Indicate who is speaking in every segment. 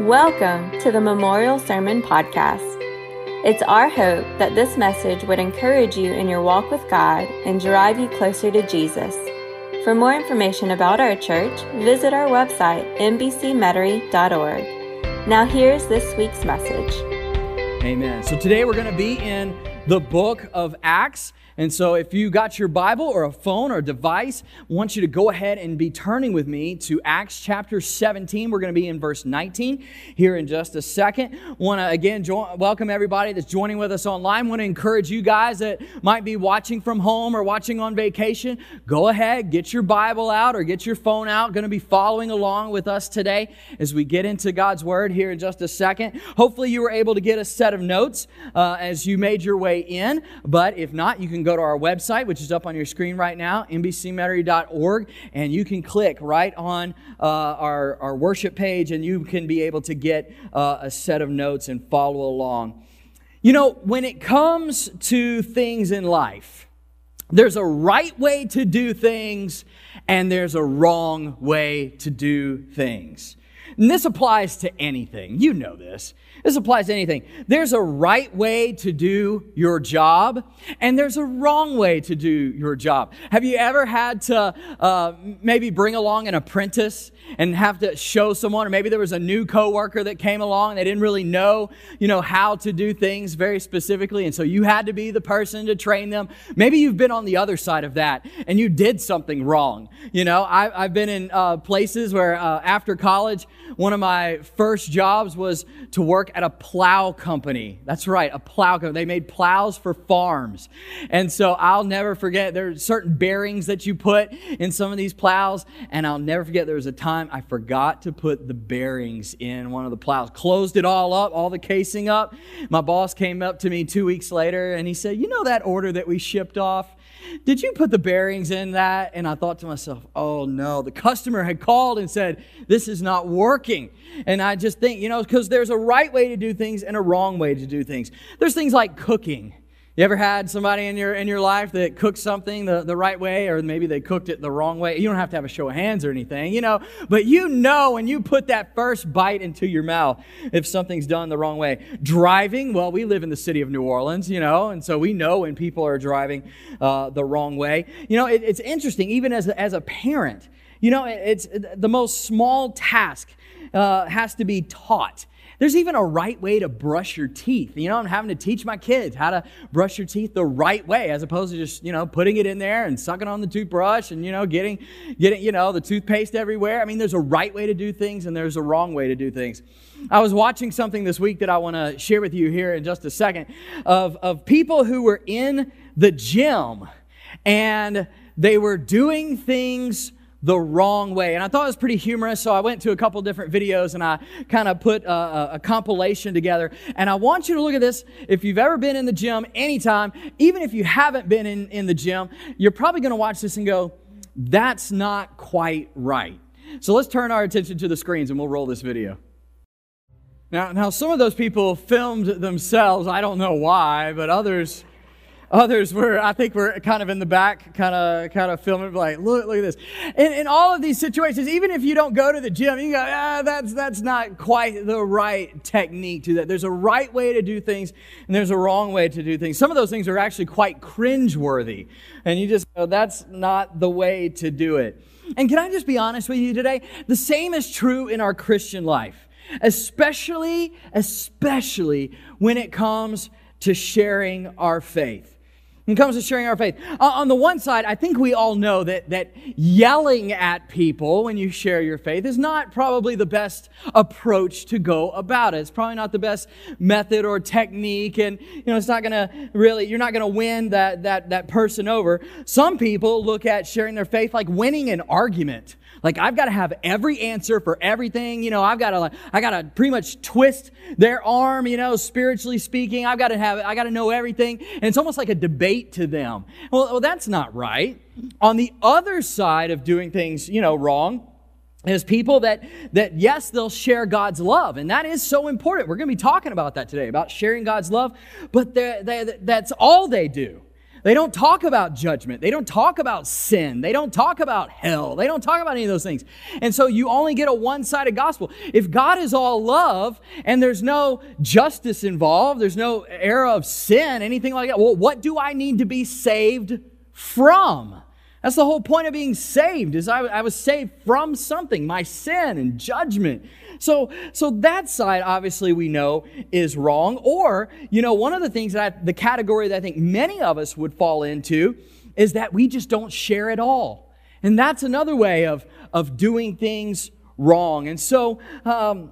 Speaker 1: Welcome to the Memorial Sermon Podcast. It's our hope that this message would encourage you in your walk with God and drive you closer to Jesus. For more information about our church, visit our website, mbcmetairie.org. Now, here's this week's message.
Speaker 2: Amen. So, today we're going to be in the book of Acts. And so, if you got your Bible or a phone or a device, I want you to go ahead and be turning with me to Acts chapter 17. We're going to be in verse 19 here in just a second. Want to again join, welcome everybody that's joining with us online. Want to encourage you guys that might be watching from home or watching on vacation. Go ahead, get your Bible out or get your phone out. Going to be following along with us today as we get into God's Word here in just a second. Hopefully, you were able to get a set of notes uh, as you made your way in. But if not, you can go to our website, which is up on your screen right now, mbcmetairie.org, and you can click right on uh, our, our worship page and you can be able to get uh, a set of notes and follow along. You know, when it comes to things in life, there's a right way to do things and there's a wrong way to do things. And this applies to anything. You know this. This applies to anything. There's a right way to do your job, and there's a wrong way to do your job. Have you ever had to uh, maybe bring along an apprentice and have to show someone, or maybe there was a new coworker that came along and they didn't really know, you know, how to do things very specifically, and so you had to be the person to train them. Maybe you've been on the other side of that and you did something wrong. You know, I, have been in uh, places where uh, after college, one of my first jobs was to work at a plow company. That's right, a plow company. They made plows for farms. And so I'll never forget, there are certain bearings that you put in some of these plows. And I'll never forget, there was a time I forgot to put the bearings in one of the plows. Closed it all up, all the casing up. My boss came up to me two weeks later and he said, You know that order that we shipped off? Did you put the bearings in that? And I thought to myself, oh no, the customer had called and said, this is not working. And I just think, you know, because there's a right way to do things and a wrong way to do things. There's things like cooking. You ever had somebody in your in your life that cooked something the, the right way, or maybe they cooked it the wrong way? You don't have to have a show of hands or anything, you know, but you know when you put that first bite into your mouth if something's done the wrong way. Driving, well, we live in the city of New Orleans, you know, and so we know when people are driving uh, the wrong way. You know, it, it's interesting, even as a, as a parent, you know, it's the most small task uh, has to be taught. There's even a right way to brush your teeth. You know, I'm having to teach my kids how to brush your teeth the right way as opposed to just, you know, putting it in there and sucking on the toothbrush and, you know, getting, getting, you know, the toothpaste everywhere. I mean, there's a right way to do things and there's a wrong way to do things. I was watching something this week that I want to share with you here in just a second of, of people who were in the gym and they were doing things the wrong way. And I thought it was pretty humorous, so I went to a couple different videos and I kind of put a, a, compilation together. And I want you to look at this. If you've ever been in the gym anytime, even if you haven't been in, in the gym, you're probably going to watch this and go, that's not quite right. So let's turn our attention to the screens and we'll roll this video. Now, now some of those people filmed themselves. I don't know why, but others Others were, I think, were kind of in the back, kind of, kind of filming, like, look, look at this. In, in all of these situations, even if you don't go to the gym, you go, ah, that's, that's not quite the right technique to that. There's a right way to do things, and there's a wrong way to do things. Some of those things are actually quite cringeworthy, and you just go, that's not the way to do it. And can I just be honest with you today? The same is true in our Christian life, especially, especially when it comes to sharing our faith. When it comes to sharing our faith, uh, on the one side, I think we all know that, that yelling at people when you share your faith is not probably the best approach to go about it. It's probably not the best method or technique, and you know, it's not gonna really, you're not gonna win that, that, that person over. Some people look at sharing their faith like winning an argument. Like I've got to have every answer for everything. You know, I've got to, I got to pretty much twist their arm, you know, spiritually speaking. I've got to have, I got to know everything. And it's almost like a debate to them. Well, well, that's not right. On the other side of doing things, you know, wrong, is people that that yes they'll share god's love and that is so important we're going to be talking about that today about sharing god's love but they, that's all they do They don't talk about judgment. They don't talk about sin. They don't talk about hell. They don't talk about any of those things. And so you only get a one sided gospel. If God is all love and there's no justice involved, there's no era of sin, anything like that, well, what do I need to be saved from? That's the whole point of being saved is I, I, was saved from something, my sin and judgment. So, so that side obviously we know is wrong. Or, you know, one of the things that I, the category that I think many of us would fall into is that we just don't share at all. And that's another way of, of doing things wrong. And so, um,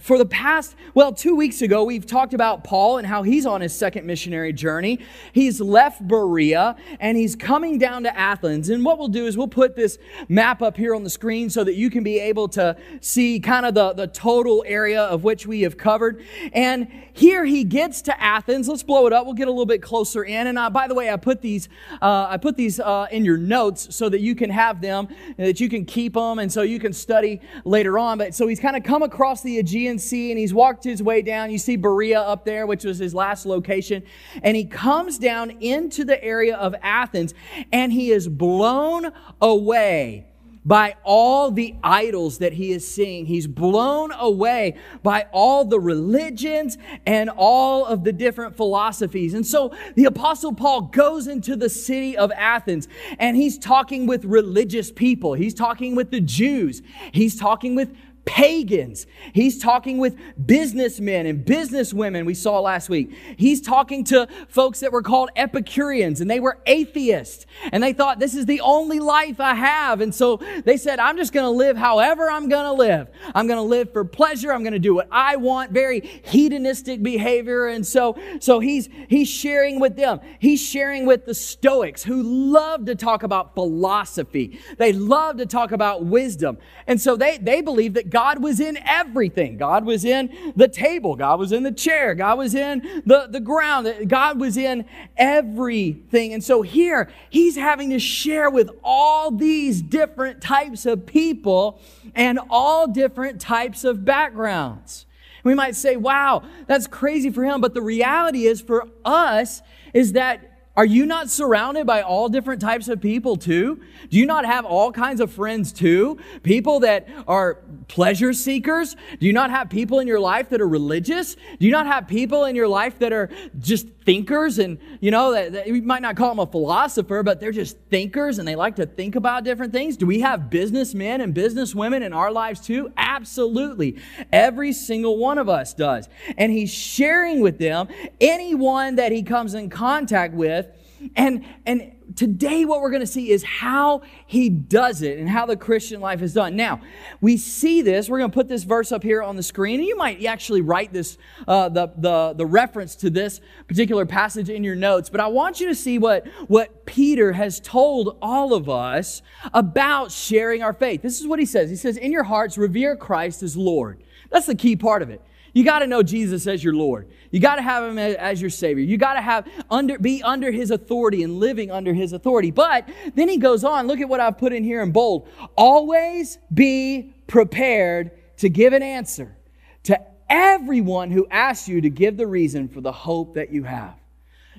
Speaker 2: for the past, well, two weeks ago, we've talked about Paul and how he's on his second missionary journey. He's left Berea and he's coming down to Athens. And what we'll do is we'll put this map up here on the screen so that you can be able to see kind of the, the total area of which we have covered. And here he gets to Athens. Let's blow it up. We'll get a little bit closer in. And uh, by the way, I put these, uh, I put these uh, in your notes so that you can have them, that you can keep them, and so you can study later on. But so he's kind of come across the Aegean Sea and he's walked his way down. You see Berea up there, which was his last location. And he comes down into the area of Athens and he is blown away by all the idols that he is seeing. He's blown away by all the religions and all of the different philosophies. And so the apostle Paul goes into the city of Athens and he's talking with religious people. He's talking with the Jews. He's talking with pagans. He's talking with businessmen and businesswomen we saw last week. He's talking to folks that were called Epicureans and they were atheists and they thought this is the only life I have. And so they said, I'm just going to live however I'm going to live. I'm going to live for pleasure. I'm going to do what I want. Very hedonistic behavior. And so, so he's, he's sharing with them. He's sharing with the Stoics who love to talk about philosophy. They love to talk about wisdom. And so they, they believe that God was in everything. God was in the table. God was in the chair. God was in the, the ground. God was in everything. And so here, he's having to share with all these different types of people and all different types of backgrounds. We might say, wow, that's crazy for him. But the reality is for us is that are you not surrounded by all different types of people too? Do you not have all kinds of friends too? People that are pleasure seekers? Do you not have people in your life that are religious? Do you not have people in your life that are just thinkers and, you know, you might not call them a philosopher, but they're just thinkers and they like to think about different things? Do we have businessmen and businesswomen in our lives too? Absolutely. Every single one of us does. And he's sharing with them anyone that he comes in contact with and, and today what we're going to see is how he does it and how the Christian life is done. Now, we see this. We're going to put this verse up here on the screen. And you might actually write this, uh, the, the, the reference to this particular passage in your notes. But I want you to see what, what Peter has told all of us about sharing our faith. This is what he says. He says, in your hearts, revere Christ as Lord. That's the key part of it. You got to know Jesus as your Lord. You got to have him as your Savior. You got to have under be under his authority and living under his authority. But then he goes on, look at what I've put in here in bold. Always be prepared to give an answer to everyone who asks you to give the reason for the hope that you have.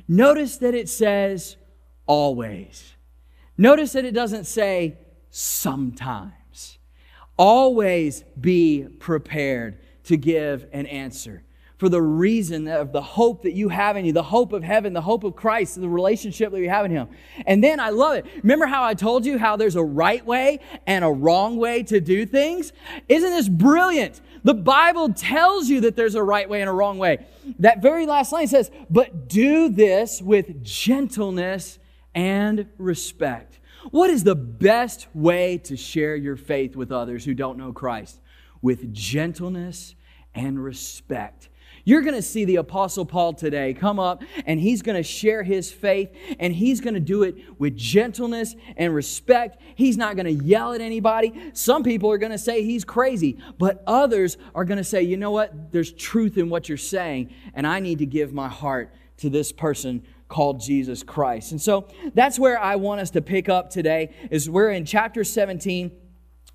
Speaker 2: Notice that it says always. Notice that it doesn't say sometimes. Always be prepared to give an answer for the reason of the hope that you have in you, the hope of heaven, the hope of Christ, the relationship that you have in Him. And then I love it. Remember how I told you how there's a right way and a wrong way to do things? Isn't this brilliant? The Bible tells you that there's a right way and a wrong way. That very last line says, but do this with gentleness and respect. What is the best way to share your faith with others who don't know Christ? With gentleness and respect. You're going to see the Apostle Paul today come up and he's going to share his faith and he's going to do it with gentleness and respect. He's not going to yell at anybody. Some people are going to say he's crazy, but others are going to say, you know what? There's truth in what you're saying, and I need to give my heart to this person called Jesus Christ. And so that's where I want us to pick up today is we're in chapter 17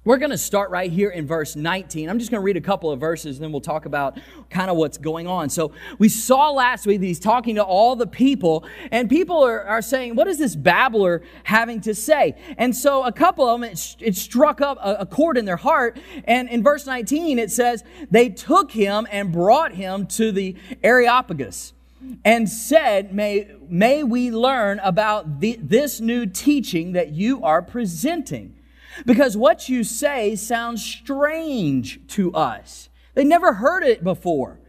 Speaker 2: We're going to start right here in verse 19. I'm just going to read a couple of verses and then we'll talk about kind of what's going on. So, we saw last week that he's talking to all the people, and people are, are saying, What is this babbler having to say? And so, a couple of them, it, it struck up a, a chord in their heart. And in verse 19, it says, They took him and brought him to the Areopagus and said, May, may we learn about the, this new teaching that you are presenting because what you say sounds strange to us. They never heard it before.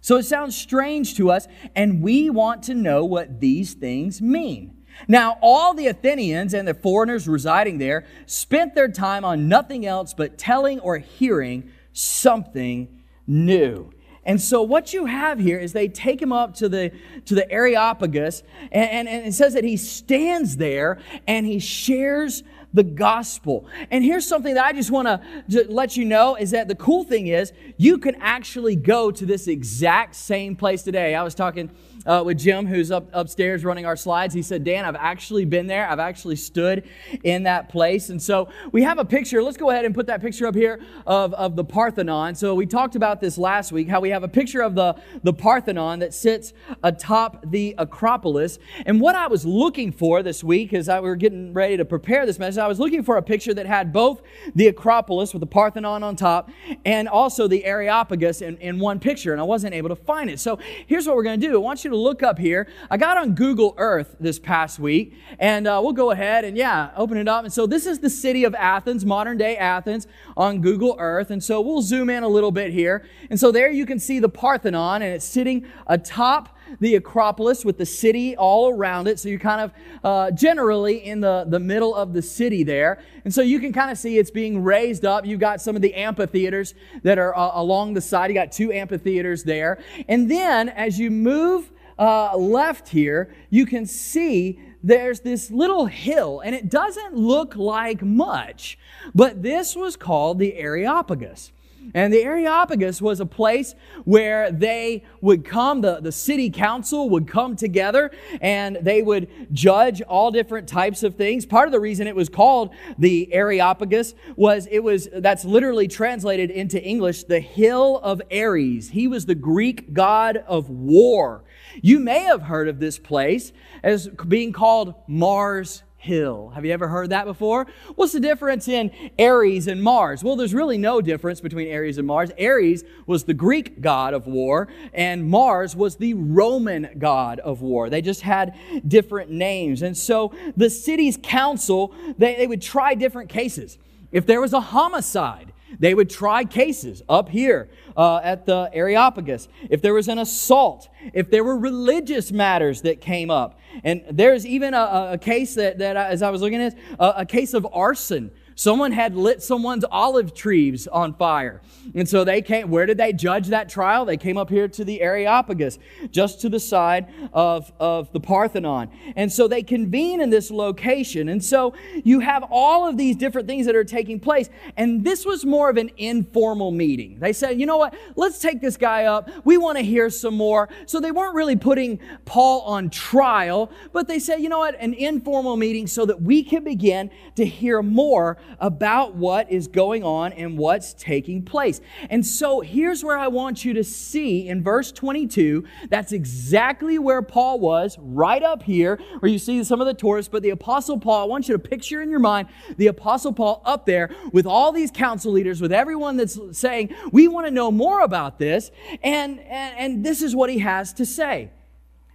Speaker 2: So it sounds strange to us, and we want to know what these things mean. Now, all the Athenians and the foreigners residing there spent their time on nothing else but telling or hearing something new. And so what you have here is they take him up to the to the Areopagus, and, and, and it says that he stands there and he shares the gospel. And here's something that I just want to let you know is that the cool thing is you can actually go to this exact same place today. I was talking uh, with Jim, who's up upstairs running our slides. He said, Dan, I've actually been there. I've actually stood in that place. And so we have a picture. Let's go ahead and put that picture up here of, of the Parthenon. So we talked about this last week, how we have a picture of the, the Parthenon that sits atop the Acropolis. And what I was looking for this week as I were getting ready to prepare this message, I was looking for a picture that had both the Acropolis with the Parthenon on top and also the Areopagus in, in one picture. And I wasn't able to find it. So here's what we're going to do. I want you you to look up here. I got on Google Earth this past week, and uh, we'll go ahead and, yeah, open it up. And so this is the city of Athens, modern day Athens, on Google Earth. And so we'll zoom in a little bit here. And so there you can see the Parthenon, and it's sitting atop the Acropolis with the city all around it. So you're kind of uh, generally in the, the middle of the city there. And so you can kind of see it's being raised up. You've got some of the amphitheaters that are uh, along the side. You got two amphitheaters there. And then as you move uh, left here, you can see there's this little hill, and it doesn't look like much, but this was called the Areopagus. And the Areopagus was a place where they would come, the, the city council would come together and they would judge all different types of things. Part of the reason it was called the Areopagus was it was, that's literally translated into English, the hill of Ares. He was the Greek god of war. You may have heard of this place as being called Mars Hill. Have you ever heard that before? What's the difference in Ares and Mars? Well, there's really no difference between Ares and Mars. Ares was the Greek god of war, and Mars was the Roman god of war. They just had different names. And so the city's council, they, they would try different cases. If there was a homicide, they would try cases up here uh, at the Areopagus. If there was an assault, if there were religious matters that came up, and there's even a, a case that, that I, as I was looking at, a, a case of arson Someone had lit someone's olive trees on fire. And so they came, where did they judge that trial? They came up here to the Areopagus, just to the side of, of the Parthenon. And so they convene in this location. And so you have all of these different things that are taking place. And this was more of an informal meeting. They said, you know what? Let's take this guy up. We want to hear some more. So they weren't really putting Paul on trial, but they said, you know what? An informal meeting so that we can begin to hear more about what is going on and what's taking place. And so here's where I want you to see in verse 22, that's exactly where Paul was, right up here, where you see some of the tourists. But the Apostle Paul, I want you to picture in your mind the Apostle Paul up there with all these council leaders, with everyone that's saying, We want to know more about this. And, and, and this is what he has to say.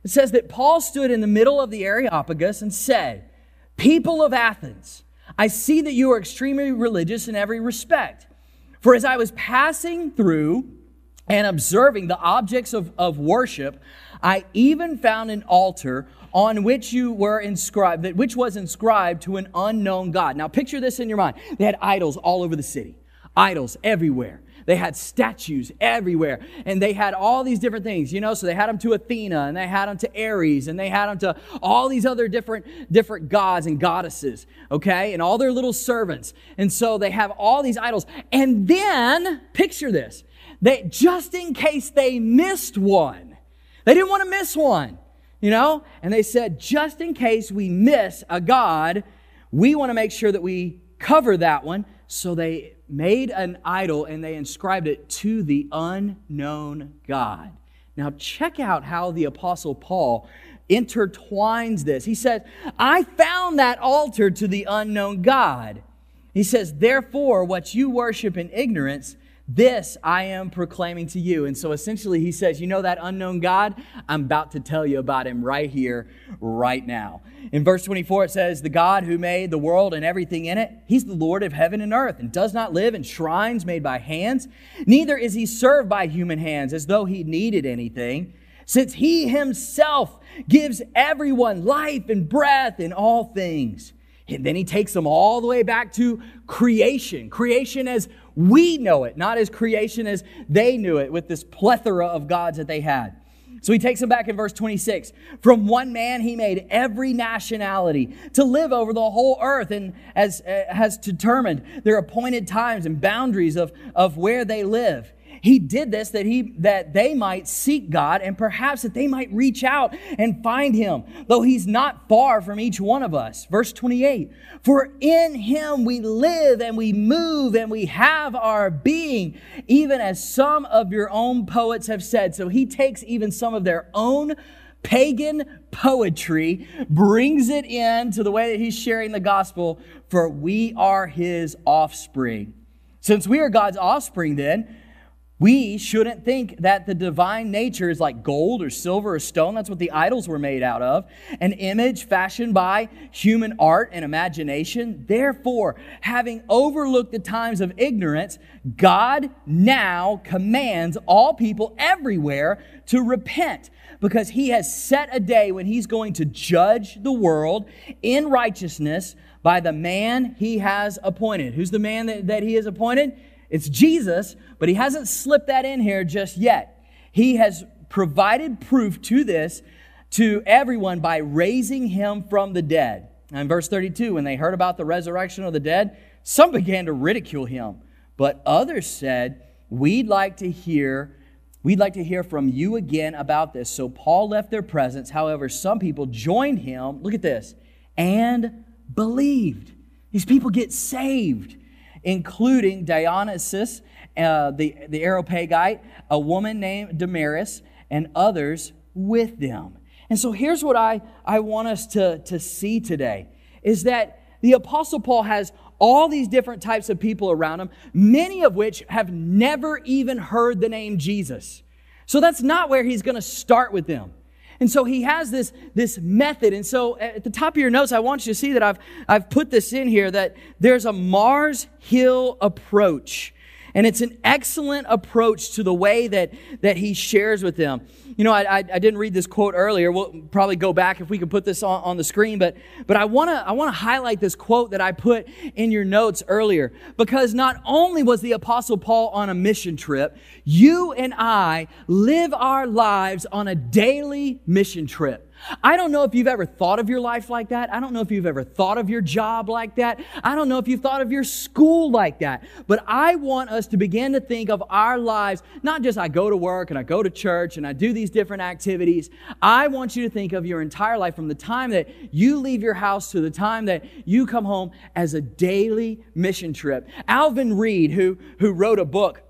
Speaker 2: It says that Paul stood in the middle of the Areopagus and said, People of Athens, I see that you are extremely religious in every respect. For as I was passing through and observing the objects of, of worship, I even found an altar on which you were inscribed, that which was inscribed to an unknown God. Now picture this in your mind. They had idols all over the city, idols everywhere. They had statues everywhere. And they had all these different things, you know. So they had them to Athena and they had them to Ares and they had them to all these other different, different gods and goddesses, okay? And all their little servants. And so they have all these idols. And then, picture this, that just in case they missed one, they didn't want to miss one, you know? And they said, just in case we miss a God, we want to make sure that we cover that one So they made an idol and they inscribed it to the unknown God. Now, check out how the Apostle Paul intertwines this. He says, I found that altar to the unknown God. He says, Therefore, what you worship in ignorance, this I am proclaiming to you. And so essentially, he says, You know that unknown God? I'm about to tell you about him right here, right now. In verse 24, it says, The God who made the world and everything in it, he's the Lord of heaven and earth, and does not live in shrines made by hands. Neither is he served by human hands as though he needed anything, since he himself gives everyone life and breath in all things. And then he takes them all the way back to creation. Creation as we know it, not as creation as they knew it, with this plethora of gods that they had. So he takes them back in verse 26. From one man he made every nationality to live over the whole earth and as, uh, has determined their appointed times and boundaries of, of where they live. He did this that he that they might seek God and perhaps that they might reach out and find him, though he's not far from each one of us. Verse 28. For in him we live and we move and we have our being, even as some of your own poets have said. So he takes even some of their own pagan poetry, brings it in to the way that he's sharing the gospel, for we are his offspring. Since we are God's offspring, then, we shouldn't think that the divine nature is like gold or silver or stone. That's what the idols were made out of. An image fashioned by human art and imagination. Therefore, having overlooked the times of ignorance, God now commands all people everywhere to repent because he has set a day when he's going to judge the world in righteousness by the man he has appointed. Who's the man that, that he has appointed? It's Jesus, but he hasn't slipped that in here just yet. He has provided proof to this to everyone by raising him from the dead. Now in verse 32, when they heard about the resurrection of the dead, some began to ridicule him, but others said, We'd like to hear. We'd like to hear from you again about this. So Paul left their presence. However, some people joined him. Look at this and believed. These people get saved including Dionysus, uh, the, the Areopagite, a woman named Damaris, and others with them. And so here's what I, I want us to, to see today is that the Apostle Paul has all these different types of people around him, many of which have never even heard the name Jesus. So that's not where he's going to start with them. And so he has this, this method. And so at the top of your notes, I want you to see that I've, I've put this in here that there's a Mars Hill approach. And it's an excellent approach to the way that, that he shares with them. You know, I, I, I didn't read this quote earlier. We'll probably go back if we can put this on, on the screen. But, but I want to I wanna highlight this quote that I put in your notes earlier. Because not only was the Apostle Paul on a mission trip, you and I live our lives on a daily mission trip. I don't know if you've ever thought of your life like that. I don't know if you've ever thought of your job like that. I don't know if you've thought of your school like that. But I want us to begin to think of our lives, not just I go to work and I go to church and I do these different activities. I want you to think of your entire life from the time that you leave your house to the time that you come home as a daily mission trip. Alvin Reid, who, who wrote a book,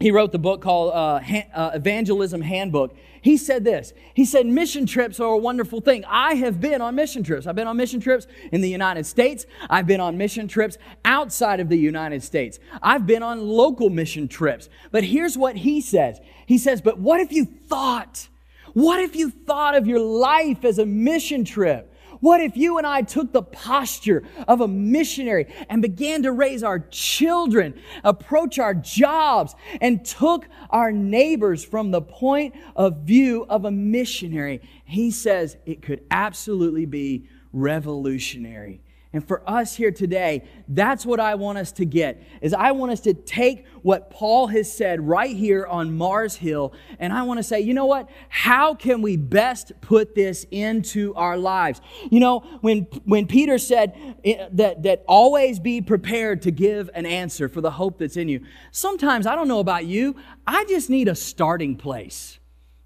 Speaker 2: he wrote the book called uh, uh, Evangelism Handbook. He said this. He said, Mission trips are a wonderful thing. I have been on mission trips. I've been on mission trips in the United States. I've been on mission trips outside of the United States. I've been on local mission trips. But here's what he says He says, But what if you thought? What if you thought of your life as a mission trip? What if you and I took the posture of a missionary and began to raise our children, approach our jobs, and took our neighbors from the point of view of a missionary? He says it could absolutely be revolutionary. And for us here today, that's what I want us to get. Is I want us to take what Paul has said right here on Mars Hill and I want to say, you know what? How can we best put this into our lives? You know, when when Peter said eh, that that always be prepared to give an answer for the hope that's in you. Sometimes I don't know about you, I just need a starting place.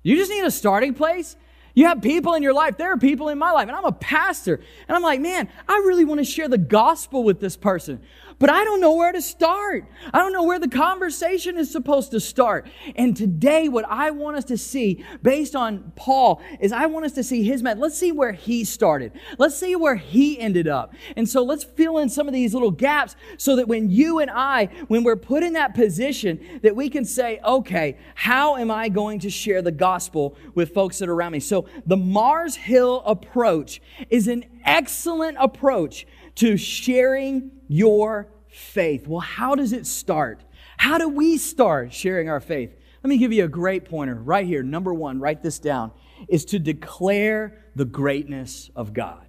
Speaker 2: You just need a starting place. You have people in your life. There are people in my life, and I'm a pastor. And I'm like, man, I really want to share the gospel with this person. But I don't know where to start. I don't know where the conversation is supposed to start. And today, what I want us to see, based on Paul, is I want us to see his method. Let's see where he started. Let's see where he ended up. And so let's fill in some of these little gaps so that when you and I, when we're put in that position, that we can say, okay, how am I going to share the gospel with folks that are around me? So the Mars Hill approach is an excellent approach to sharing your faith. Well, how does it start? How do we start sharing our faith? Let me give you a great pointer right here. Number one, write this down, is to declare the greatness of God.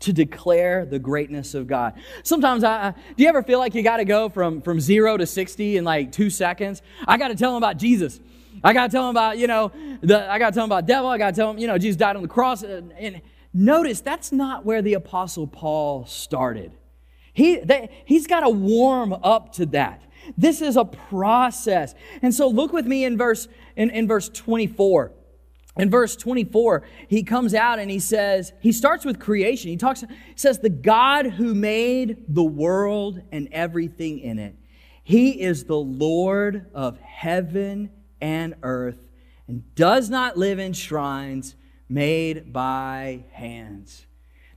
Speaker 2: To declare the greatness of God. Sometimes I, do you ever feel like you got to go from, from zero to 60 in like two seconds? I got to tell them about Jesus. I got to tell them about, you know, the, I got to tell them about devil. I got to tell them, you know, Jesus died on the cross. And, and notice that's not where the Apostle Paul started. He, they, he's got to warm up to that. This is a process. And so look with me in verse, in, in verse 24. In verse 24, he comes out and he says, he starts with creation. He talks, says, the God who made the world and everything in it. He is the Lord of heaven and earth and does not live in shrines made by hands.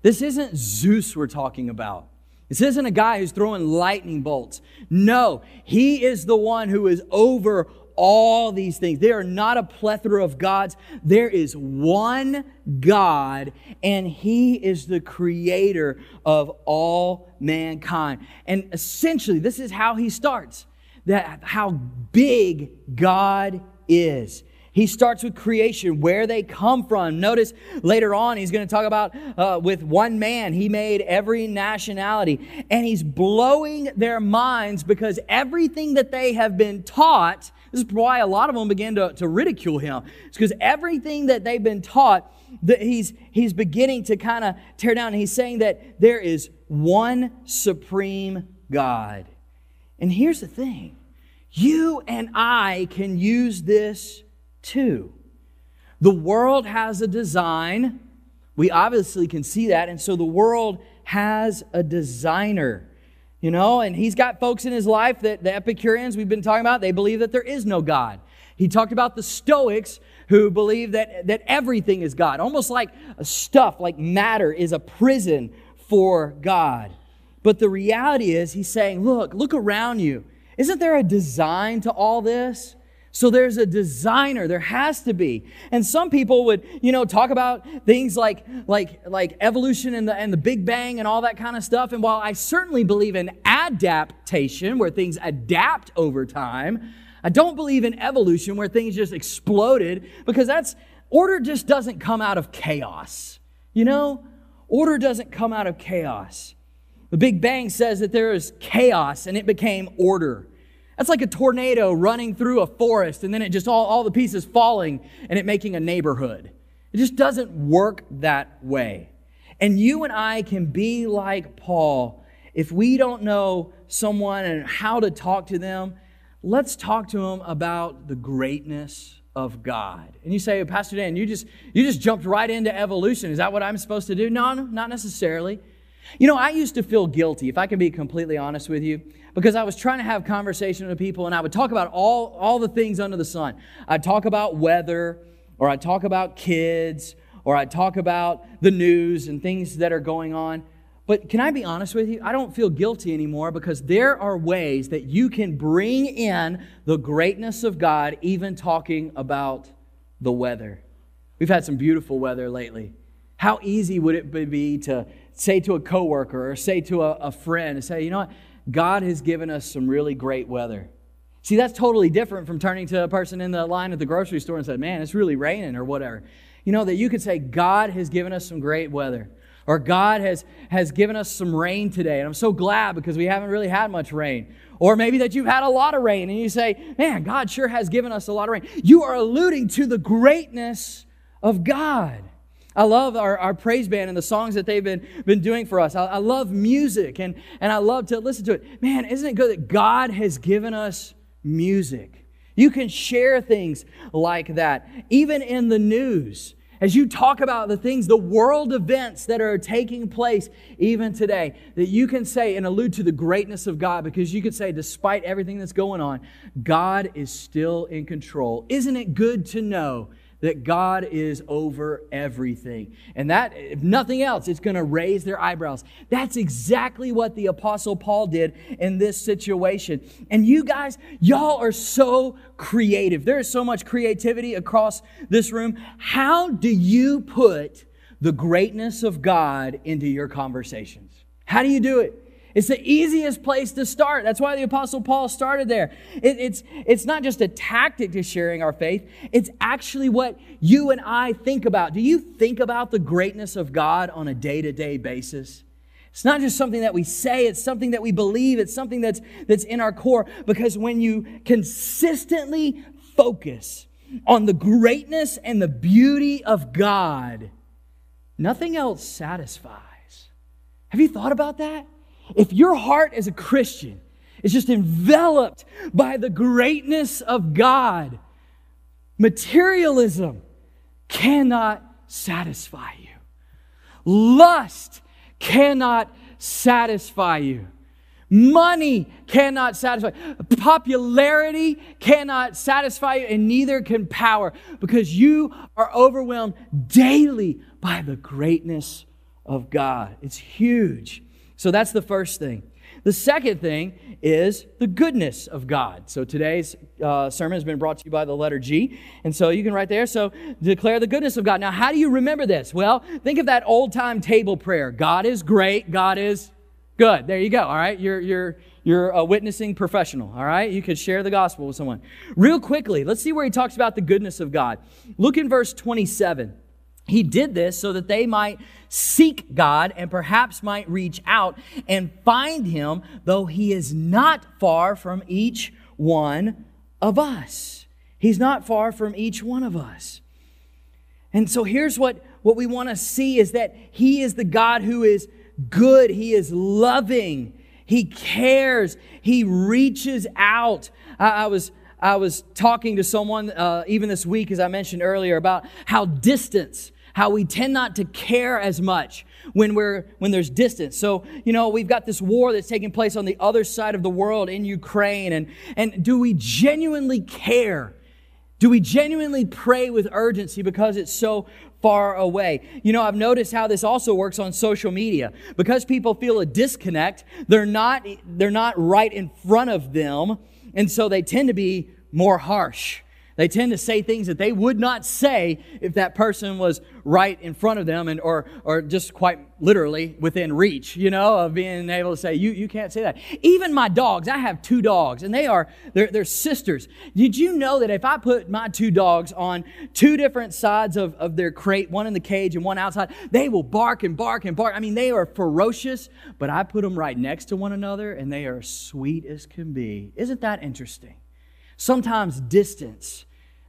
Speaker 2: This isn't Zeus we're talking about. This isn't a guy who's throwing lightning bolts. No, he is the one who is over all these things. There are not a plethora of gods. There is one God, and he is the creator of all mankind. And essentially, this is how he starts that how big God is. He starts with creation, where they come from. Notice later on, he's going to talk about uh, with one man, he made every nationality. And he's blowing their minds because everything that they have been taught, this is why a lot of them begin to, to ridicule him. It's because everything that they've been taught, that he's, he's beginning to kind of tear down. And he's saying that there is one supreme God. And here's the thing you and I can use this too. The world has a design. We obviously can see that. And so the world has a designer, you know, and he's got folks in his life that the Epicureans we've been talking about, they believe that there is no God. He talked about the Stoics who believe that, that everything is God, almost like stuff, like matter is a prison for God. But the reality is, he's saying, look, look around you. Isn't there a design to all this? So there's a designer, there has to be. And some people would, you know, talk about things like like like evolution and the and the Big Bang and all that kind of stuff. And while I certainly believe in adaptation where things adapt over time, I don't believe in evolution where things just exploded because that's order just doesn't come out of chaos. You know? Order doesn't come out of chaos. The Big Bang says that there is chaos and it became order. That's like a tornado running through a forest and then it just all, all the pieces falling and it making a neighborhood. It just doesn't work that way. And you and I can be like Paul. If we don't know someone and how to talk to them, let's talk to them about the greatness of God. And you say, Pastor Dan, you just you just jumped right into evolution. Is that what I'm supposed to do? No, no, not necessarily. You know, I used to feel guilty, if I can be completely honest with you because I was trying to have conversation with people and I would talk about all, all the things under the sun. I'd talk about weather, or I'd talk about kids, or I'd talk about the news and things that are going on. But can I be honest with you? I don't feel guilty anymore because there are ways that you can bring in the greatness of God, even talking about the weather. We've had some beautiful weather lately. How easy would it be to say to a coworker or say to a, a friend and say, you know what? God has given us some really great weather. See, that's totally different from turning to a person in the line at the grocery store and said, Man, it's really raining or whatever. You know, that you could say, God has given us some great weather. Or God has, has given us some rain today. And I'm so glad because we haven't really had much rain. Or maybe that you've had a lot of rain and you say, Man, God sure has given us a lot of rain. You are alluding to the greatness of God. I love our, our praise band and the songs that they've been, been doing for us. I, I love music and, and I love to listen to it. Man, isn't it good that God has given us music? You can share things like that, even in the news. as you talk about the things, the world events that are taking place even today, that you can say and allude to the greatness of God because you could say, despite everything that's going on, God is still in control. Isn't it good to know that God is over everything. And that, if nothing else, it's going to raise their eyebrows. That's exactly what the Apostle Paul did in this situation. And you guys, y'all are so creative. There is so much creativity across this room. How do you put the greatness of God into your conversations? How do you do it? It's the easiest place to start. That's why the Apostle Paul started there. It, it's, it's not just a tactic to sharing our faith, it's actually what you and I think about. Do you think about the greatness of God on a day to day basis? It's not just something that we say, it's something that we believe, it's something that's, that's in our core. Because when you consistently focus on the greatness and the beauty of God, nothing else satisfies. Have you thought about that? If your heart as a Christian is just enveloped by the greatness of God, materialism cannot satisfy you. Lust cannot satisfy you. Money cannot satisfy. Popularity cannot satisfy you, and neither can power because you are overwhelmed daily by the greatness of God. It's huge. So that's the first thing. The second thing is the goodness of God. So today's uh, sermon has been brought to you by the letter G. And so you can write there. So declare the goodness of God. Now, how do you remember this? Well, think of that old time table prayer God is great, God is good. There you go. All right. You're, you're, you're a witnessing professional. All right. You could share the gospel with someone. Real quickly, let's see where he talks about the goodness of God. Look in verse 27. He did this so that they might seek God and perhaps might reach out and find him, though he is not far from each one of us. He's not far from each one of us. And so here's what, what we want to see is that he is the God who is good, he is loving, he cares, he reaches out. I, I was I was talking to someone uh, even this week, as I mentioned earlier, about how distance how we tend not to care as much when we're when there's distance. So, you know, we've got this war that's taking place on the other side of the world in Ukraine and and do we genuinely care? Do we genuinely pray with urgency because it's so far away? You know, I've noticed how this also works on social media. Because people feel a disconnect, they're not they're not right in front of them, and so they tend to be more harsh. They tend to say things that they would not say if that person was right in front of them and or or just quite literally within reach, you know, of being able to say, you, you can't say that. Even my dogs, I have two dogs, and they are they're, they're sisters. Did you know that if I put my two dogs on two different sides of, of their crate, one in the cage and one outside, they will bark and bark and bark. I mean, they are ferocious, but I put them right next to one another and they are sweet as can be. Isn't that interesting? Sometimes distance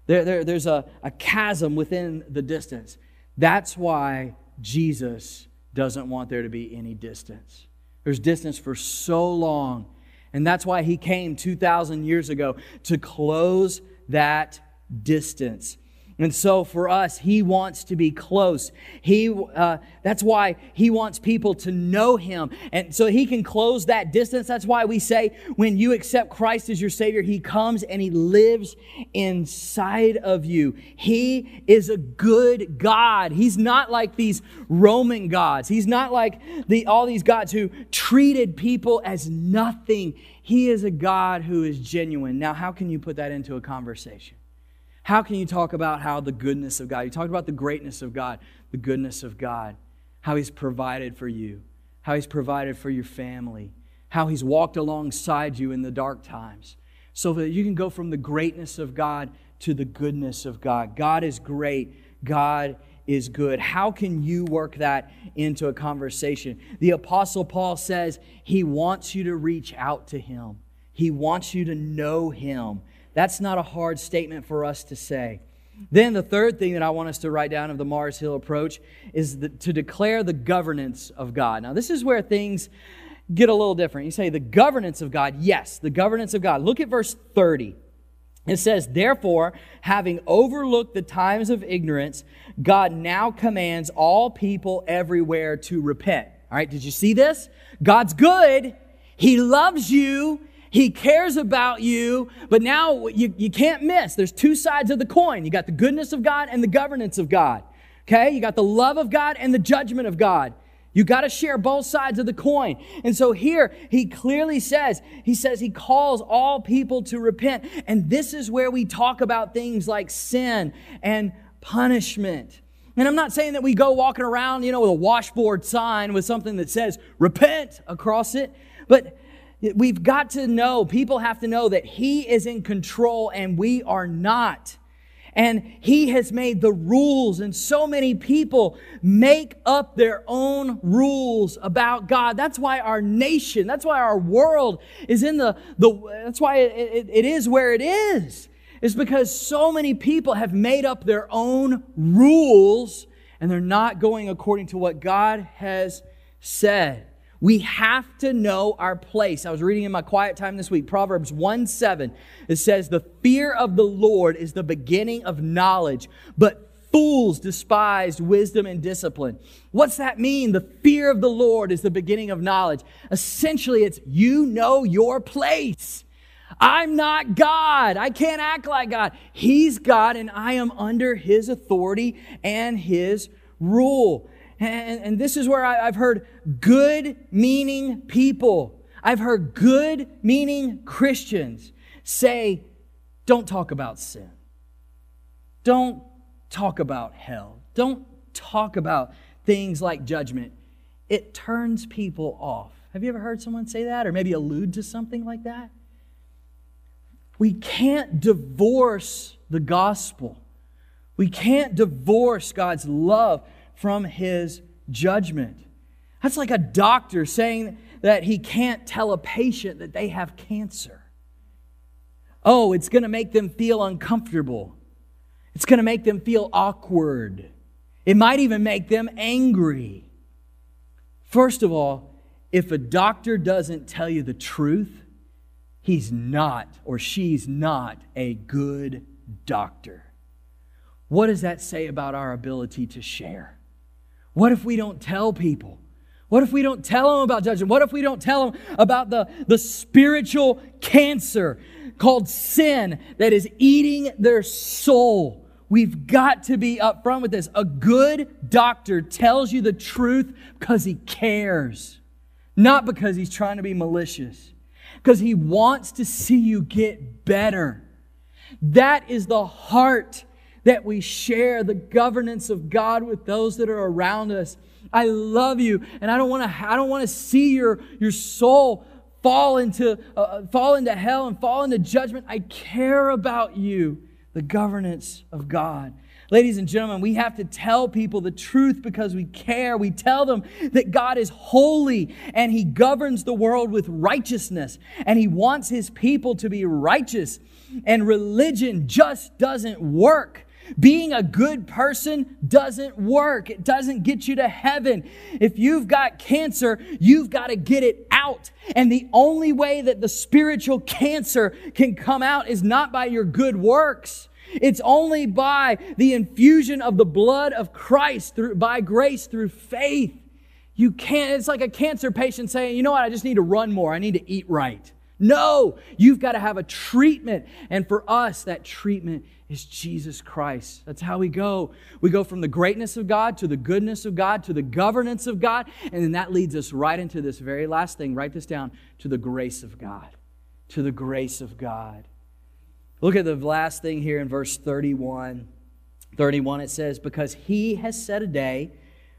Speaker 2: there, there, there's a, a chasm within the distance. That's why Jesus doesn't want there to be any distance. There's distance for so long. And that's why he came 2,000 years ago to close that distance. And so for us, he wants to be close. He, uh, that's why he wants people to know him. And so he can close that distance. That's why we say when you accept Christ as your Savior, he comes and he lives inside of you. He is a good God. He's not like these Roman gods. He's not like the, all these gods who treated people as nothing. He is a God who is genuine. Now, how can you put that into a conversation? How can you talk about how the goodness of God, you talked about the greatness of God, the goodness of God, how He's provided for you, how He's provided for your family, how He's walked alongside you in the dark times, so that you can go from the greatness of God to the goodness of God. God is great. God is good. How can you work that into a conversation? The Apostle Paul says he wants you to reach out to him, he wants you to know him. That's not a hard statement for us to say. Then, the third thing that I want us to write down of the Mars Hill approach is the, to declare the governance of God. Now, this is where things get a little different. You say, the governance of God. Yes, the governance of God. Look at verse 30. It says, Therefore, having overlooked the times of ignorance, God now commands all people everywhere to repent. All right, did you see this? God's good. He loves you. He cares about you. But now you, you can't miss. There's two sides of the coin. You got the goodness of God and the governance of God. Okay? You got the love of God and the judgment of God. You got to share both sides of the coin. And so here he clearly says, he says he calls all people to repent. And this is where we talk about things like sin and punishment. And I'm not saying that we go walking around, you know, with a washboard sign with something that says repent across it, but we've got to know, people have to know that he is in control and we are not. And he has made the rules and so many people make up their own rules about god. That's why our nation that's why our world is in the, the that's why it, it, it is where it is. Is because so many people have made up their own rules and they're not going according to what god has said we have to know our place. I was reading in my quiet time this week, Proverbs 1 7. It says, The fear of the Lord is the beginning of knowledge, but fools despise wisdom and discipline. What's that mean? The fear of the Lord is the beginning of knowledge. Essentially, it's you know your place. I'm not God. I can't act like God. He's God, and I am under His authority and His rule. And, and this is where I, I've heard good meaning people, I've heard good meaning Christians say, don't talk about sin. Don't talk about hell. Don't talk about things like judgment. It turns people off. Have you ever heard someone say that or maybe allude to something like that? We can't divorce the gospel. We can't divorce God's love from his judgment. That's like a doctor saying that he can't tell a patient that they have cancer. Oh, it's going to make them feel uncomfortable. It's going to make them feel awkward. It might even make them angry. First of all, if a doctor doesn't tell you the truth, he's not or she's not a good doctor. What does that say about our ability to share? What if we don't tell people? What if we don't tell them about judgment? What if we don't tell them about the, the spiritual cancer called sin that is eating their soul? We've got to be upfront with this. A good doctor tells you the truth because he cares, not because he's trying to be malicious, because he wants to see you get better. That is the heart that we share the governance of God with those that are around us. I love you, and I don't want to. I don't want to see your your soul fall into uh, uh, fall into hell and fall into judgment. I care about you, the governance of God. Ladies and gentlemen, we have to tell people the truth because we care. We tell them that God is holy and He governs the world with righteousness and He wants His people to be righteous. And religion just doesn't work. Being a good person doesn't work. It doesn't get you to heaven. If you've got cancer, you've got to get it out. And the only way that the spiritual cancer can come out is not by your good works. It's only by the infusion of the blood of Christ through, by grace through faith. You can't, it's like a cancer patient saying, you know what, I just need to run more. I need to eat right. No, you've got to have a treatment. And for us, that treatment is Jesus Christ. That's how we go. We go from the greatness of God to the goodness of God to the governance of God. And then that leads us right into this very last thing. Write this down to the grace of God. To the grace of God. Look at the last thing here in verse 31. 31, it says, Because he has set a day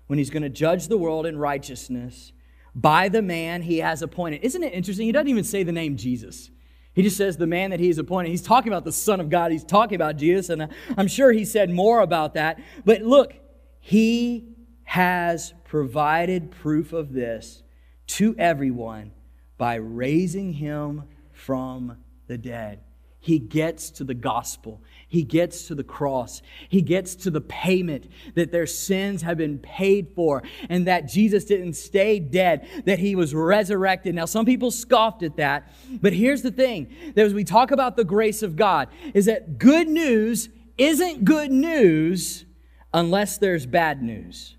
Speaker 2: when he's going to judge the world in righteousness by the man he has appointed. Isn't it interesting? He doesn't even say the name Jesus. He just says the man that he's appointed. He's talking about the Son of God. He's talking about Jesus, and I'm sure he said more about that. But look, he has provided proof of this to everyone by raising him from the dead. he gets to the gospel. He gets to the cross. He gets to the payment that their sins have been paid for and that Jesus didn't stay dead, that he was resurrected. Now, some people scoffed at that, but here's the thing that as we talk about the grace of God, is that good news isn't good news unless there's bad news.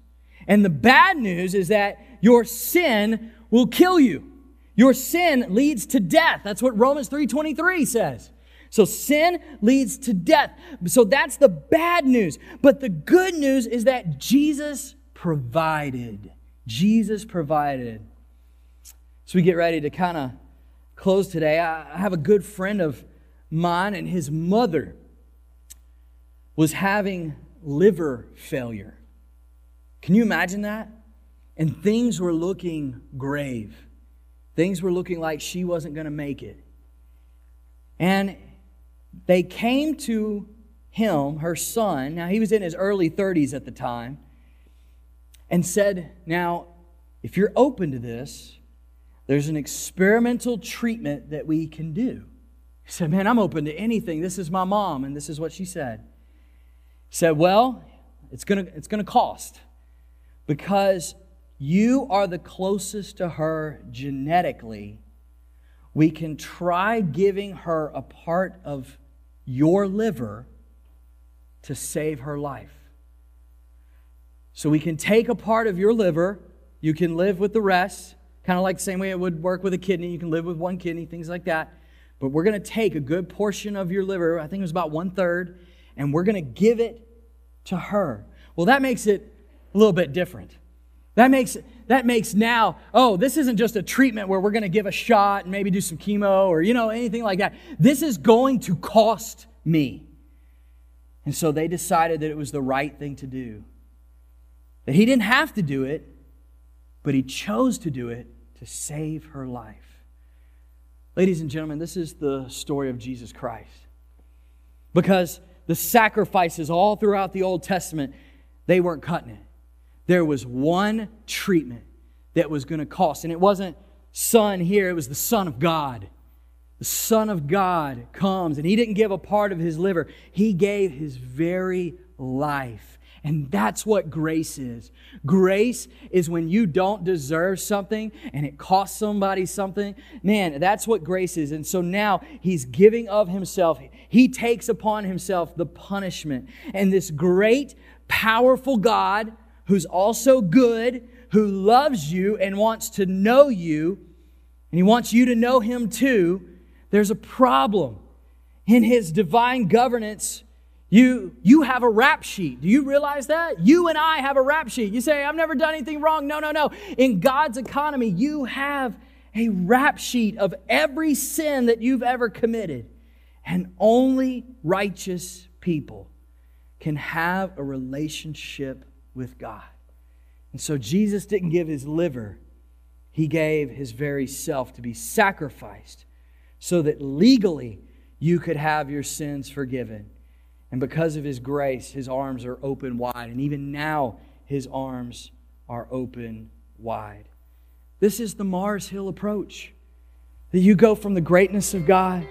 Speaker 2: And the bad news is that your sin will kill you. Your sin leads to death. That's what Romans 3:23 says. So sin leads to death. So that's the bad news. But the good news is that Jesus provided. Jesus provided. So we get ready to kind of close today. I have a good friend of mine, and his mother was having liver failure. Can you imagine that? And things were looking grave. Things were looking like she wasn't going to make it. And they came to him, her son, now he was in his early 30s at the time, and said, Now, if you're open to this, there's an experimental treatment that we can do. He said, Man, I'm open to anything. This is my mom, and this is what she said. He said, Well, it's to it's to cost because you are the closest to her genetically. We can try giving her a part of your liver to save her life. So we can take a part of your liver, you can live with the rest, kind of like the same way it would work with a kidney. You can live with one kidney, things like that. But we're going to take a good portion of your liver, I think it was about one third, and we're going to give it to her. Well, that makes it a little bit different. That makes, that makes now, oh, this isn't just a treatment where we're going to give a shot and maybe do some chemo or, you know, anything like that. This is going to cost me. And so they decided that it was the right thing to do. That he didn't have to do it, but he chose to do it to save her life. Ladies and gentlemen, this is the story of Jesus Christ. Because the sacrifices all throughout the Old Testament, they weren't cutting it there was one treatment that was going to cost. And it wasn't Son here, it was the Son of God. The Son of God comes, and He didn't give a part of His liver, He gave His very life. And that's what grace is. Grace is when you don't deserve something and it costs somebody something. Man, that's what grace is. And so now he's giving of himself. He takes upon himself the punishment. And this great, powerful God who's also good, who loves you and wants to know you, and he wants you to know him too, there's a problem. In his divine governance, you, you have a rap sheet. Do you realize that? You and I have a rap sheet. You say, I've never done anything wrong. No, no, no. In God's economy, you have a rap sheet of every sin that you've ever committed. And only righteous people can have a relationship with God. And so Jesus didn't give his liver, he gave his very self to be sacrificed so that legally you could have your sins forgiven. And because of his grace, his arms are open wide. And even now, his arms are open wide. This is the Mars Hill approach that you go from the greatness of God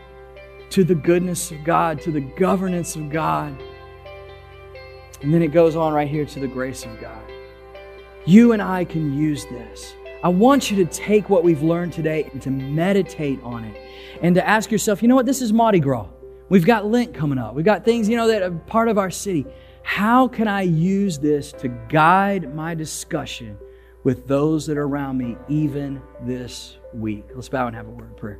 Speaker 2: to the goodness of God, to the governance of God and then it goes on right here to the grace of God. You and I can use this. I want you to take what we've learned today and to meditate on it and to ask yourself, you know what? This is Mardi Gras. We've got Lent coming up. We've got things, you know, that are part of our city. How can I use this to guide my discussion with those that are around me even this week? Let's bow and have a word of prayer.